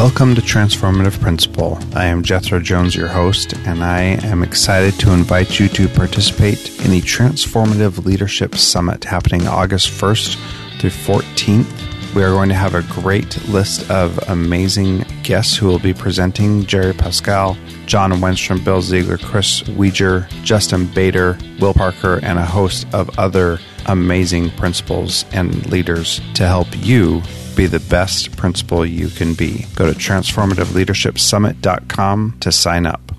Welcome to Transformative Principal. I am Jethro Jones, your host, and I am excited to invite you to participate in the Transformative Leadership Summit happening August 1st through 14th. We are going to have a great list of amazing guests who will be presenting Jerry Pascal, John Wenstrom, Bill Ziegler, Chris Weger, Justin Baeder, Will Parker, and a host of other amazing principals and leaders to help you be the best principal you can be. Go to transformativeleadershipsummit.com to sign up.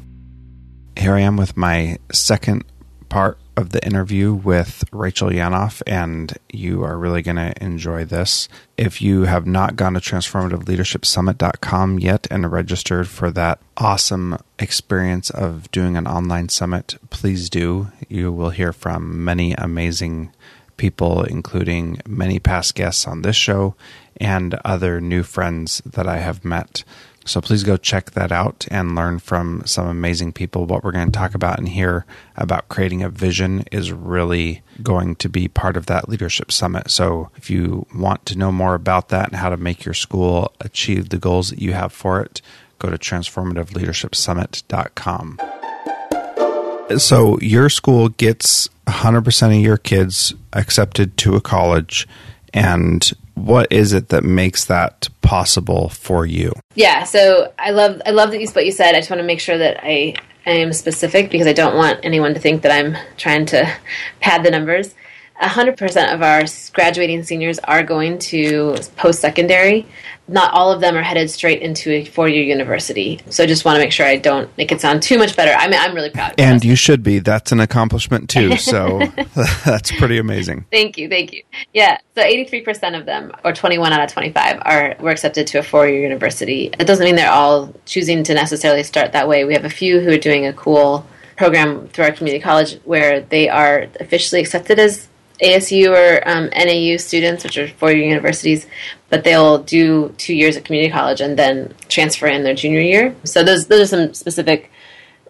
Here I am with my second part of the interview with Rachel Yanof, and you are really going to enjoy this. If you have not gone to transformativeleadershipsummit.com yet and registered for that awesome experience of doing an online summit, please do. You will hear from many amazing people, including many past guests on this show and other new friends that I have met. So please go check that out and learn from some amazing people. What we're going to talk about and hear about creating a vision is really going to be part of that leadership summit. So if you want to know more about that and how to make your school achieve the goals that you have for it, go to transformativeleadershipsummit.com. So your school gets 100% of your kids accepted to a college and what is it that makes that possible for you? Yeah, so I love I love that you what you said. I just want to make sure that I I am specific because I don't want anyone to think that I'm trying to pad the numbers. 100% of our graduating seniors are going to post secondary. Not all of them are headed straight into a four year university. So I just want to make sure I don't make it sound too much better. I mean, I'm really proud. And you should be. That's an accomplishment too. So that's pretty amazing. Thank you. Thank you. Yeah. So 83% of them, or 21 out of 25, are were accepted to a four year university. It doesn't mean they're all choosing to necessarily start that way. We have a few who are doing a cool program through our community college where they are officially accepted as ASU or um, NAU students, which are four-year universities, but they'll do two years at community college and then transfer in their junior year. So those those are some specific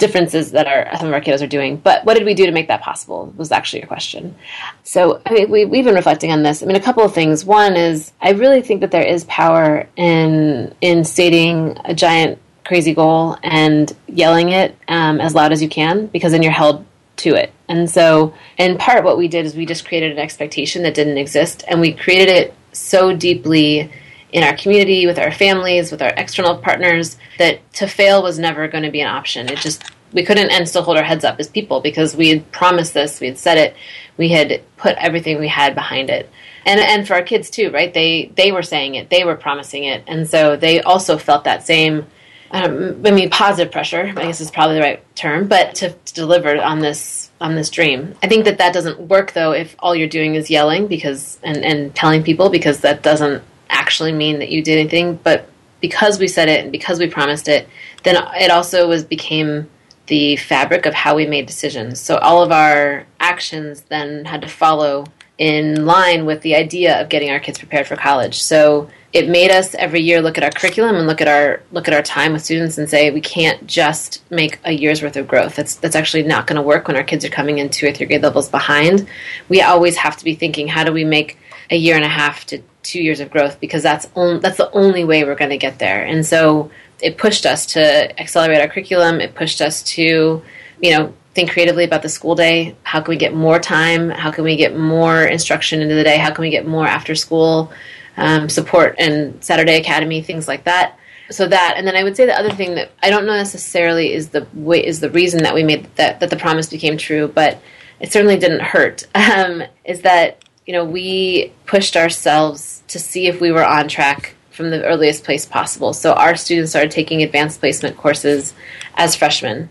differences that our some of our kiddos are doing. But what did we do to make that possible? Was actually your question. So I mean, we, we've been reflecting on this. I mean, a couple of things. One is I really think that there is power in in stating a giant crazy goal and yelling it um, as loud as you can because then you're held to it. And so, in part, what we did is we just created an expectation that didn't exist, and we created it so deeply in our community, with our families, with our external partners, that to fail was never going to be an option. It just we couldn't and still hold our heads up as people because we had promised this, we had said it, we had put everything we had behind it. And and for our kids too, right? They they were saying it, they were promising it, and so they also felt that same um, I mean, positive pressure. I guess is probably the right term, but to, to, deliver on this on this dream. I think that that doesn't work though if all you're doing is yelling because and and telling people because that doesn't actually mean that you did anything. But because we said it and because we promised it, then it also was became the fabric of how we made decisions. So all of our actions then had to follow in line with the idea of getting our kids prepared for college. So it made us every year look at our curriculum and look at our look at our time with students and say we can't just make a year's worth of growth. That's that's actually not going to work when our kids are coming in two or three grade levels behind. We always have to be thinking how do we make a year and a half to two years of growth because that's on, that's the only way we're going to get there. And so it pushed us to accelerate our curriculum. It pushed us to you know think creatively about the school day. How can we get more time? How can we get more instruction into the day? How can we get more after school? Um, support and Saturday Academy, things like that. So that, and then I would say the other thing that I don't know necessarily is the way is the reason that we made that that the promise became true, but it certainly didn't hurt. Um, is that you know we pushed ourselves to see if we were on track from the earliest place possible. So our students started taking advanced placement courses as freshmen.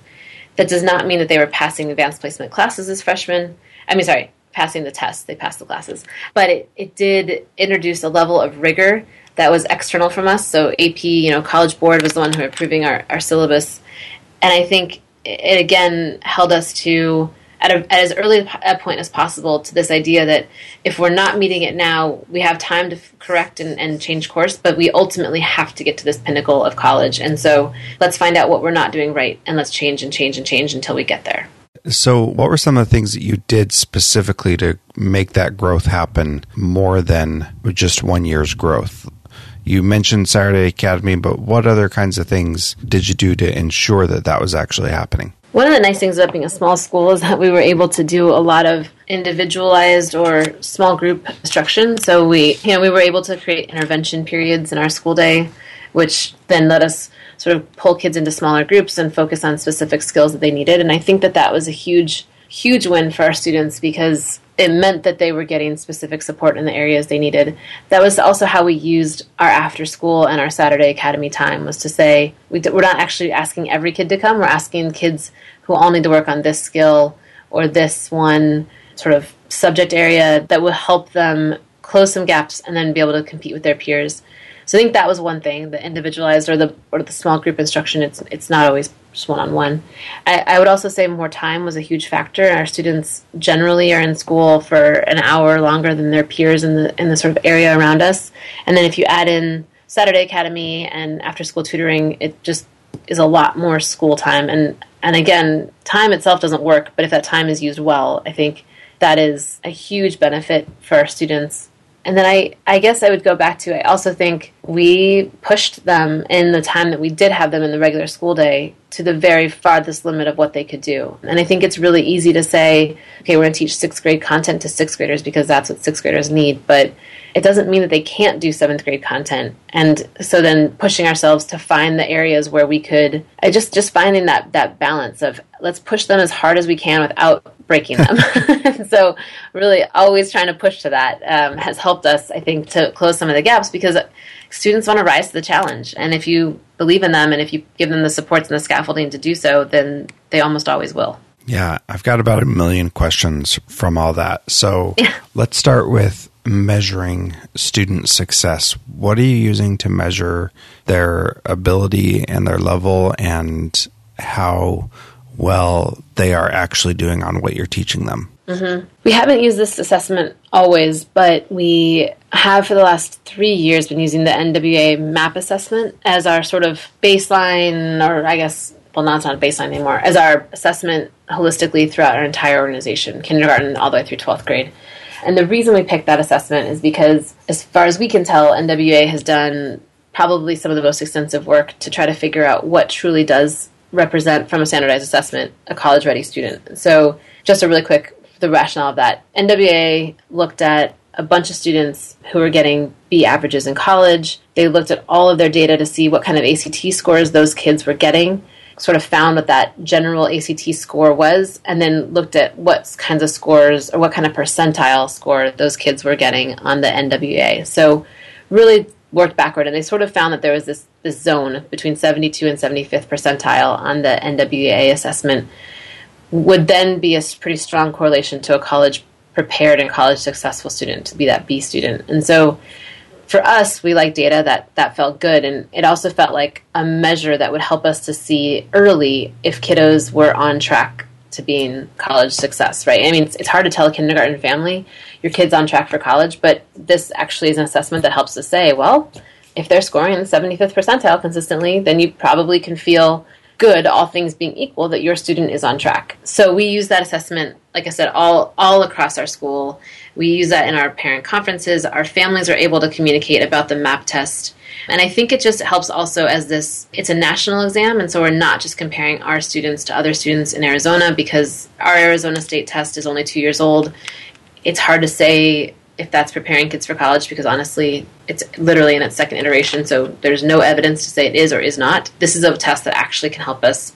That does not mean that they were passing advanced placement classes as freshmen. I mean, sorry, passing the tests, they passed the classes. But it, it did introduce a level of rigor that was external from us. So AP, you know, College Board was the one who approving our, our syllabus. And I think it again held us to at, a, at as early a point as possible to this idea that if we're not meeting it now, we have time to correct and, and, change course, but we ultimately have to get to this pinnacle of college. And so let's find out what we're not doing right and let's change and change and change until we get there. So, what were some of the things that you did specifically to make that growth happen more than just one year's growth? You mentioned Saturday Academy, but what other kinds of things did you do to ensure that that was actually happening? One of the nice things about being a small school is that we were able to do a lot of individualized or small group instruction. So we, you know, we were able to create intervention periods in our school day, which then let us sort of pull kids into smaller groups and focus on specific skills that they needed. And I think that that was a huge, huge win for our students because it meant that they were getting specific support in the areas they needed. That was also how we used our after school and our Saturday Academy time was to say we we're not actually asking every kid to come. We're asking kids who all need to work on this skill or this one sort of subject area that will help them close some gaps and then be able to compete with their peers. So I think that was one thing, the individualized or the or the small group instruction. It's it's not always just one on one. I would also say more time was a huge factor. Our students generally are in school for an hour longer than their peers in the in the sort of area around us. And then if you add in Saturday Academy and after school tutoring, it just is a lot more school time. And and again, time itself doesn't work, but if that time is used well, I think that is a huge benefit for our students and then I, I guess I would go back to I also think we pushed them in the time that we did have them in the regular school day to the very farthest limit of what they could do. And I think it's really easy to say, okay, we're going to teach sixth grade content to sixth graders because that's what sixth graders need. But it doesn't mean that they can't do seventh grade content. And so then pushing ourselves to find the areas where we could, I just just finding that that balance of let's push them as hard as we can without breaking them. so really always trying to push to that um, has helped us, I think, to close some of the gaps because students want to rise to the challenge. And if you believe in them and if you give them the supports and the scaffolding to do so, then they almost always will. Yeah, I've got about a million questions from all that. So yeah. let's start with measuring student success. What are you using to measure their ability and their level and how well they are actually doing on what you're teaching them. Mm-hmm. We haven't used this assessment always, but we have for the last three years been using the NWEA MAP assessment as our sort of baseline, or I guess, well, not, it's not a baseline anymore, as our assessment holistically throughout our entire organization, kindergarten all the way through 12th grade. And the reason we picked that assessment is because, as far as we can tell, NWEA has done probably some of the most extensive work to try to figure out what truly does represent from a standardized assessment a college ready student. So, just a really quick the rationale of that. NWEA looked at a bunch of students who were getting B averages in college. They looked at all of their data to see what kind of ACT scores those kids were getting, sort of found what that general ACT score was, and then looked at what kinds of scores or what kind of percentile score those kids were getting on the NWEA. So, really worked backward, and they sort of found that there was this this zone between 72 and 75th percentile on the NWEA assessment would then be a pretty strong correlation to a college prepared and college successful student to be that B student. And so for us, we like data that that felt good, and it also felt like a measure that would help us to see early if kiddos were on track to being college success, right? I mean, it's, it's, hard to tell a kindergarten family your kid's on track for college, but this actually is an assessment that helps to say, well, if they're scoring in the 75th percentile consistently, then you probably can feel good, all things being equal, that your student is on track. So we use that assessment, like I said, all all across our school. We use that in our parent conferences. Our families are able to communicate about the MAP test. And I think it just helps also as this it's a national exam and so we're not just comparing our students to other students in Arizona because our Arizona state test is only 2 years old. It's hard to say if that's preparing kids for college because honestly, it's literally in its second iteration, so there's no evidence to say it is or is not. This is a test that actually can help us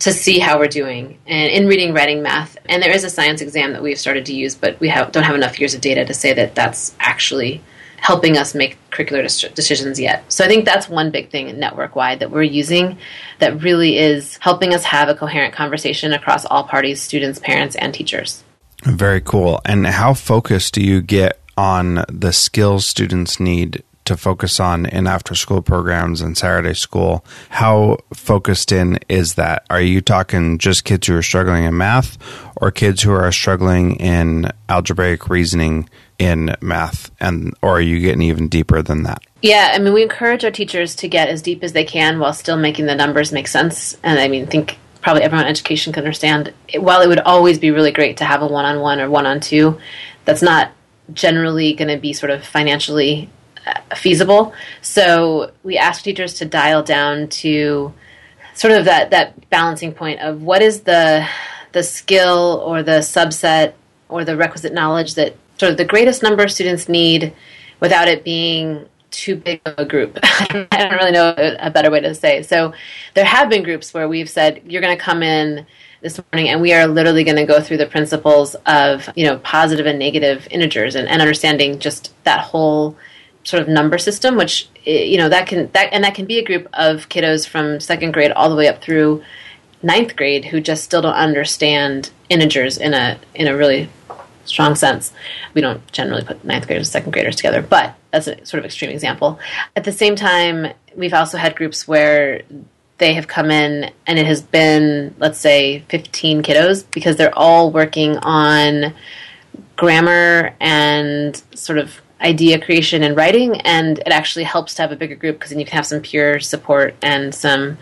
to see how we're doing and in reading, writing, math. And there is a science exam that we've started to use, but we have, don't have enough years of data to say that that's actually helping us make curricular decisions yet. So I think that's one big thing network wide that we're using that really is helping us have a coherent conversation across all parties, students, parents, and teachers. Very cool. And how focused do you get on the skills students need to focus on in after school programs and Saturday school? How focused in is that? Are you talking just kids who are struggling in math or kids who are struggling in algebraic reasoning in math and or are you getting even deeper than that? Yeah, I mean we encourage our teachers to get as deep as they can while still making the numbers make sense. And I mean think probably everyone in education can understand. While it would always be really great to have a one on one or one on two, that's not generally going to be sort of financially uh, feasible. So we ask teachers to dial down to sort of that, that balancing point of what is the the skill or the subset or the requisite knowledge that sort of the greatest number of students need without it being too big of a group. I don't really know a better way to say. So there have been groups where we've said you're going to come in this morning and we are literally going to go through the principles of you know positive and negative integers and, and understanding just that whole sort of number system which eh, you know that can that and that can be a group of kiddos from second grade all the way up through ninth grade who just still don't understand integers in a in a really strong sense. We don't generally put ninth graders and second graders together, but that's a sort of extreme example. At the same time, we've also had groups where they have come in and it has been, let's say, 15 kiddos because they're all working on grammar and sort of idea creation and writing, and it actually helps to have a bigger group because then you can have some peer support and some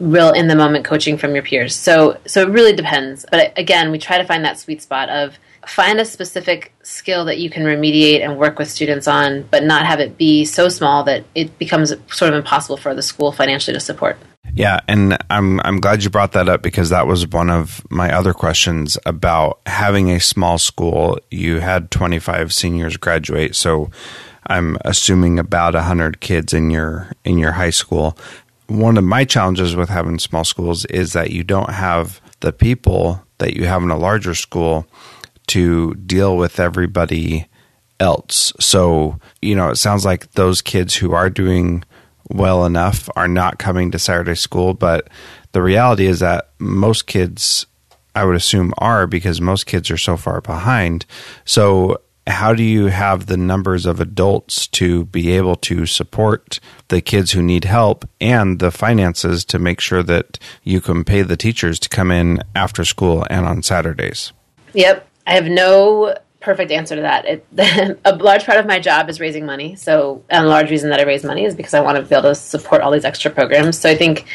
real in the moment coaching from your peers. So so it really depends. But again, we try to find that sweet spot of find a specific skill that you can remediate and work with students on, but not have it be so small that it becomes sort of impossible for the school financially to support. Yeah, and I'm I'm glad you brought that up because that was one of my other questions about having a small school. You had 25 seniors graduate, so I'm assuming about 100 kids in your in your high school. One of my challenges with having small schools is that you don't have the people that you have in a larger school to deal with everybody else. So, you know, it sounds like those kids who are doing well enough are not coming to Saturday school, but the reality is that most kids I would assume are because most kids are so far behind. So, how do you have the numbers of adults to be able to support the kids who need help and the finances to make sure that you can pay the teachers to come in after school and on Saturdays? Yep. I have no perfect answer to that. It, a large part of my job is raising money. So, and a large reason that I raise money is because I want to be able to support all these extra programs. So, I think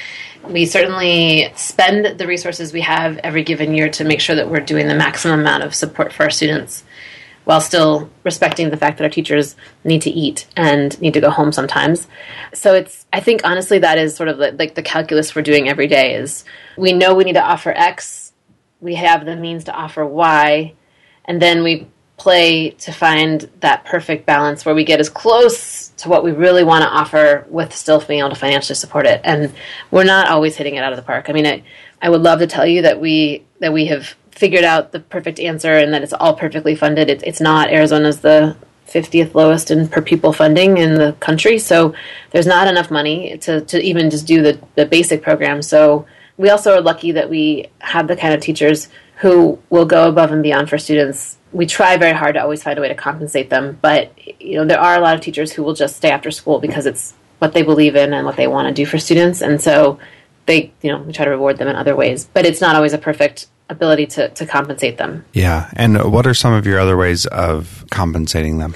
we certainly spend the resources we have every given year to make sure that we're doing the maximum amount of support for our students while still respecting the fact that our teachers need to eat and need to go home sometimes. So it's I think honestly that is sort of like the calculus we're doing every day is we know we need to offer X, we have the means to offer Y, and then we play to find that perfect balance where we get as close to what we really want to offer with still being able to financially support it. And we're not always hitting it out of the park. I mean, I, I would love to tell you that we that we have figured out the perfect answer and that it's all perfectly funded. It, it's not. Arizona's the 50th lowest in per pupil funding in the country, so there's not enough money to, to even just do the, the basic program. So we also are lucky that we have the kind of teachers who will go above and beyond for students. We try very hard to always find a way to compensate them, but you know there are a lot of teachers who will just stay after school because it's what they believe in and what they want to do for students, and so they you know we try to reward them in other ways. But it's not always a perfect ability to to compensate them. Yeah, and what are some of your other ways of compensating them?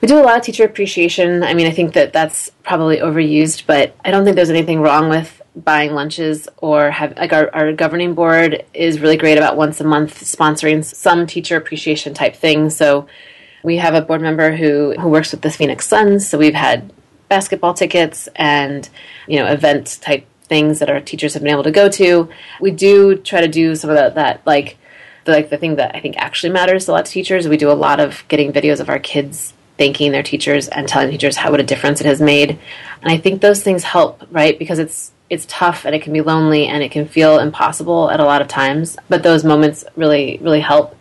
We do a lot of teacher appreciation. I mean, I think that that's probably overused, but I don't think there's anything wrong with buying lunches or have like our, our governing board is really great about once a month sponsoring some teacher appreciation type things. So we have a board member who who works with the Phoenix Suns. So we've had basketball tickets and you know event type things that our teachers have been able to go to. We do try to do some of that, that like the, like the thing that I think actually matters a lot to teachers. We do a lot of getting videos of our kids thanking their teachers and telling teachers how what a difference it has made. And I think those things help, right? Because it's it's tough and it can be lonely and it can feel impossible at a lot of times. But those moments really, really help.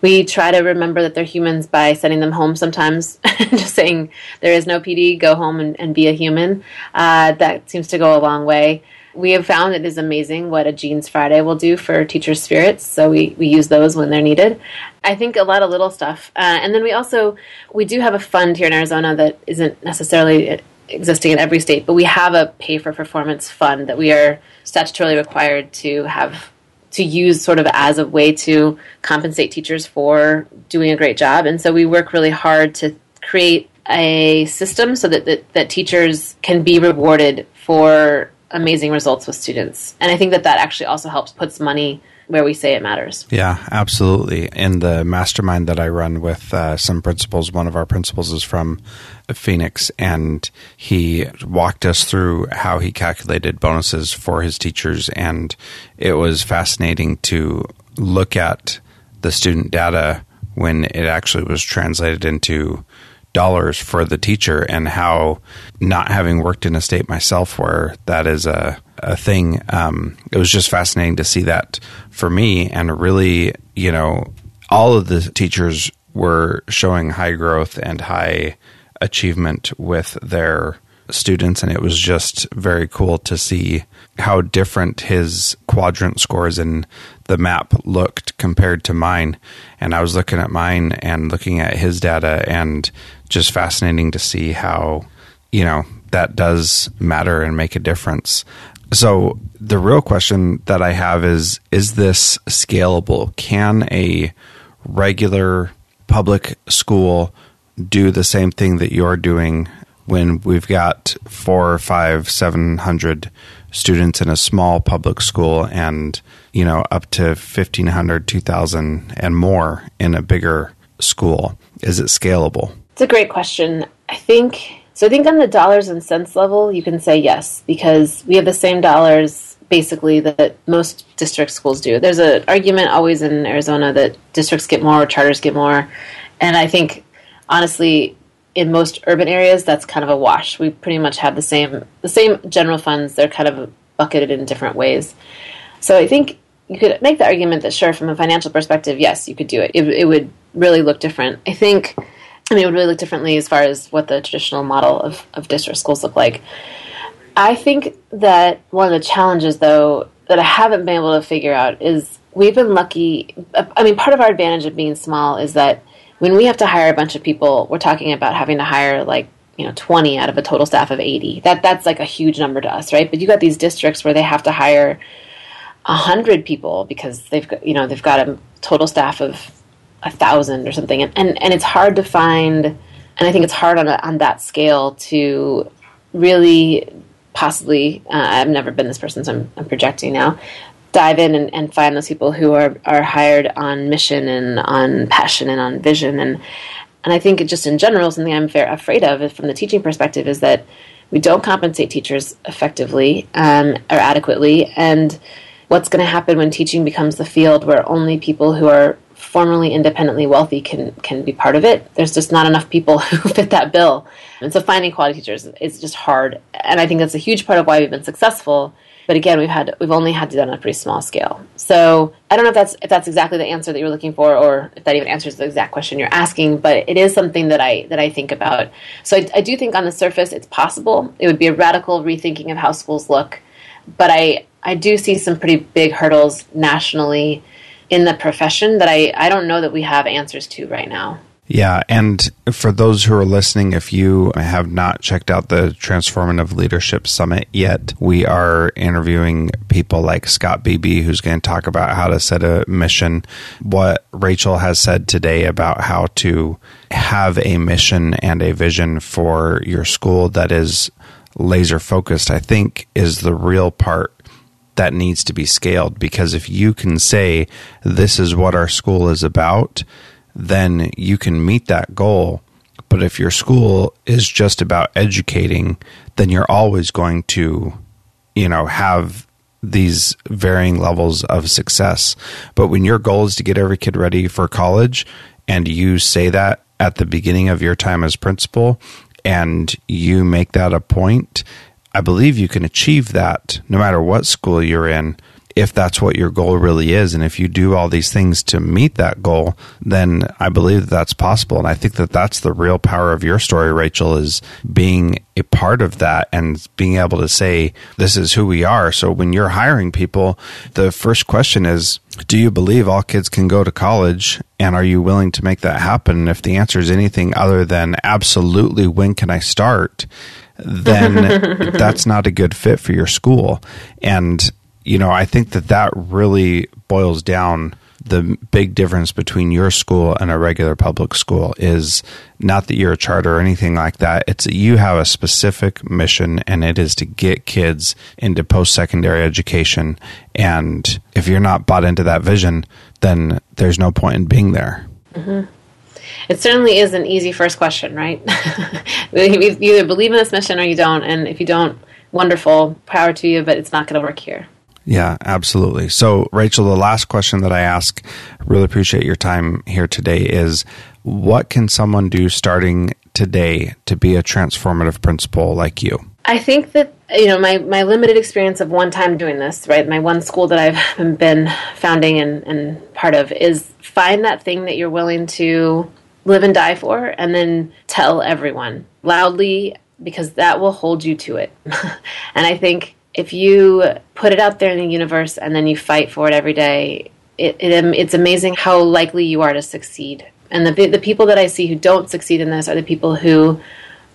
We try to remember that they're humans by sending them home sometimes, just saying there is no PD, go home and, and be a human. Uh, that seems to go a long way. We have found it is amazing what a Jeans Friday will do for teachers' spirits, so we, we use those when they're needed. I think a lot of little stuff. Uh, and then we also, we do have a fund here in Arizona that isn't necessarily existing in every state, but we have a pay for performance fund that we are statutorily required to have to use sort of as a way to compensate teachers for doing a great job. And so we work really hard to create a system so that, that, that teachers can be rewarded for amazing results with students. And I think that that actually also helps puts money where we say it matters. Yeah, absolutely. In the mastermind that I run with uh, some principals, one of our principals is from Phoenix, and he walked us through how he calculated bonuses for his teachers. And it was fascinating to look at the student data when it actually was translated into dollars for the teacher and how not having worked in a state myself where that is a, a thing um, it was just fascinating to see that for me and really you know all of the teachers were showing high growth and high achievement with their students. And it was just very cool to see how different his quadrant scores in the map looked compared to mine. And I was looking at mine and looking at his data and just fascinating to see how you know that does matter and make a difference so the real question that I have is is this scalable can a regular public school do the same thing that you're doing when we've got four or five, seven hundred students in a small public school and, you know, up to 1,500, 2,000 and more in a bigger school? Is it scalable? It's a great question. I think so. I think on the dollars and cents level, you can say yes because we have the same dollars basically that most district schools do. There's an argument always in Arizona that districts get more, charters get more, and I think honestly, in most urban areas, that's kind of a wash. We pretty much have the same the same general funds. They're kind of bucketed in different ways. So I think you could make the argument that sure, from a financial perspective, yes, you could do it. It, it would really look different. I think. I mean, it would really look differently as far as what the traditional model of, of district schools look like. I think that one of the challenges, though, that I haven't been able to figure out is we've been lucky. I mean, part of our advantage of being small is that when we have to hire a bunch of people, we're talking about having to hire like you know 20 out of a total staff of 80. That that's like a huge number to us, right? But you got these districts where they have to hire 100 people because they've got you know they've got a total staff of a thousand or something, and, and and it's hard to find. And I think it's hard on a, on that scale to really possibly. Uh, I've never been this person, so I'm, I'm projecting now dive in and, and, find those people who are, are hired on mission and on passion and on vision and and I think just in general something I'm afraid of from the teaching perspective is that we don't compensate teachers effectively um, or adequately and what's going to happen when teaching becomes the field where only people who are formerly independently wealthy can can be part of it there's just not enough people who fit that bill and so finding quality teachers is just hard and I think that's a huge part of why we've been successful but again, we've had we've only had to do that on a pretty small scale. So I don't know if that's if that's exactly the answer that you're looking for, or if that even answers the exact question you're asking. But it is something that I that I think about. So I, I do think on the surface it's possible. It would be a radical rethinking of how schools look, but I I do see some pretty big hurdles nationally in the profession that I, I don't know that we have answers to right now. Yeah. And for those who are listening, if you have not checked out the Transformative Leadership Summit yet, we are interviewing people like Scott Beebe, who's going to talk about how to set a mission. What Rachel has said today about how to have a mission and a vision for your school that is laser focused, I think is the real part that needs to be scaled. Because if you can say, this is what our school is about, then you can meet that goal. But if your school is just about educating, then you're always going to, you know, have these varying levels of success. But when your goal is to get every kid ready for college and you say that at the beginning of your time as principal and you make that a point, I believe you can achieve that no matter what school you're in if that's what your goal really is. And if you do all these things to meet that goal, then I believe that that's possible. And I think that that's the real power of your story, Rachel, is being a part of that and being able to say, this is who we are. So when you're hiring people, the first question is, do you believe all kids can go to college? And are you willing to make that happen? If the answer is anything other than absolutely, when can I start? Then that's not a good fit for your school. And you know, I think that that really boils down the big difference between your school and a regular public school is not that you're a charter or anything like that. It's that you have a specific mission, and it is to get kids into post secondary education. And if you're not bought into that vision, then there's no point in being there. Mm-hmm. It certainly is an easy first question, right? you either believe in this mission or you don't. And if you don't, wonderful, power to you, but it's not going to work here. Yeah, absolutely. So, Rachel, the last question that I ask, really appreciate your time here today, is what can someone do starting today to be a transformative principal like you? I think that you know my, my limited experience of one time doing this, right? My one school that I've been founding and, and part of is find that thing that you're willing to live and die for, and then tell everyone loudly because that will hold you to it. and I think if you put it out there in the universe and then you fight for it every day, it, it, it's amazing how likely you are to succeed. And the the people that I see who don't succeed in this are the people who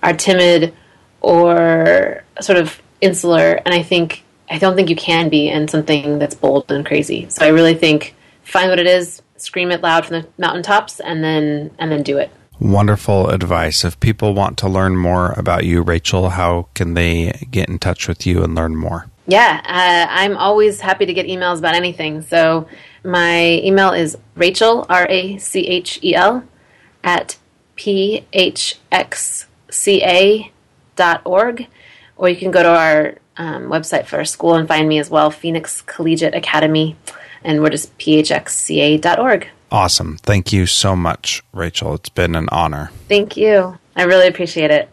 are timid or sort of insular. And I think I don't think you can be in something that's bold and crazy. So I really think find what it is, scream it loud from the mountaintops, and then and then do it. Wonderful advice. If people want to learn more about you, Rachel, how can they get in touch with you and learn more? Yeah, uh, I'm always happy to get emails about anything. So my email is Rachel, R A C H E L, at phxca.org. Or you can go to our um, website for our school and find me as well, Phoenix Collegiate Academy. And we're just phxca.org. Awesome. Thank you so much, Rachel. It's been an honor. Thank you. I really appreciate it.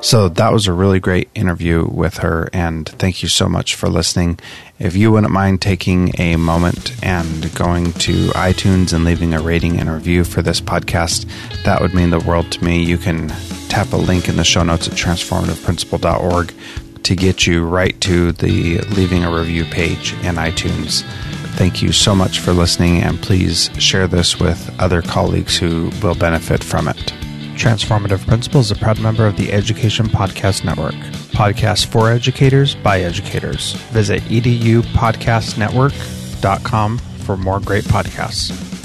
So that was a really great interview with her, and thank you so much for listening. If you wouldn't mind taking a moment and going to iTunes and leaving a rating and review for this podcast, that would mean the world to me. You can tap a link in the show notes at transformativeprincipal.org to get you right to the leaving a review page in iTunes. Thank you so much for listening, and please share this with other colleagues who will benefit from it. Transformative Principles is a proud member of the Education Podcast Network. Podcasts for educators by educators. Visit edupodcastnetwork.com for more great podcasts.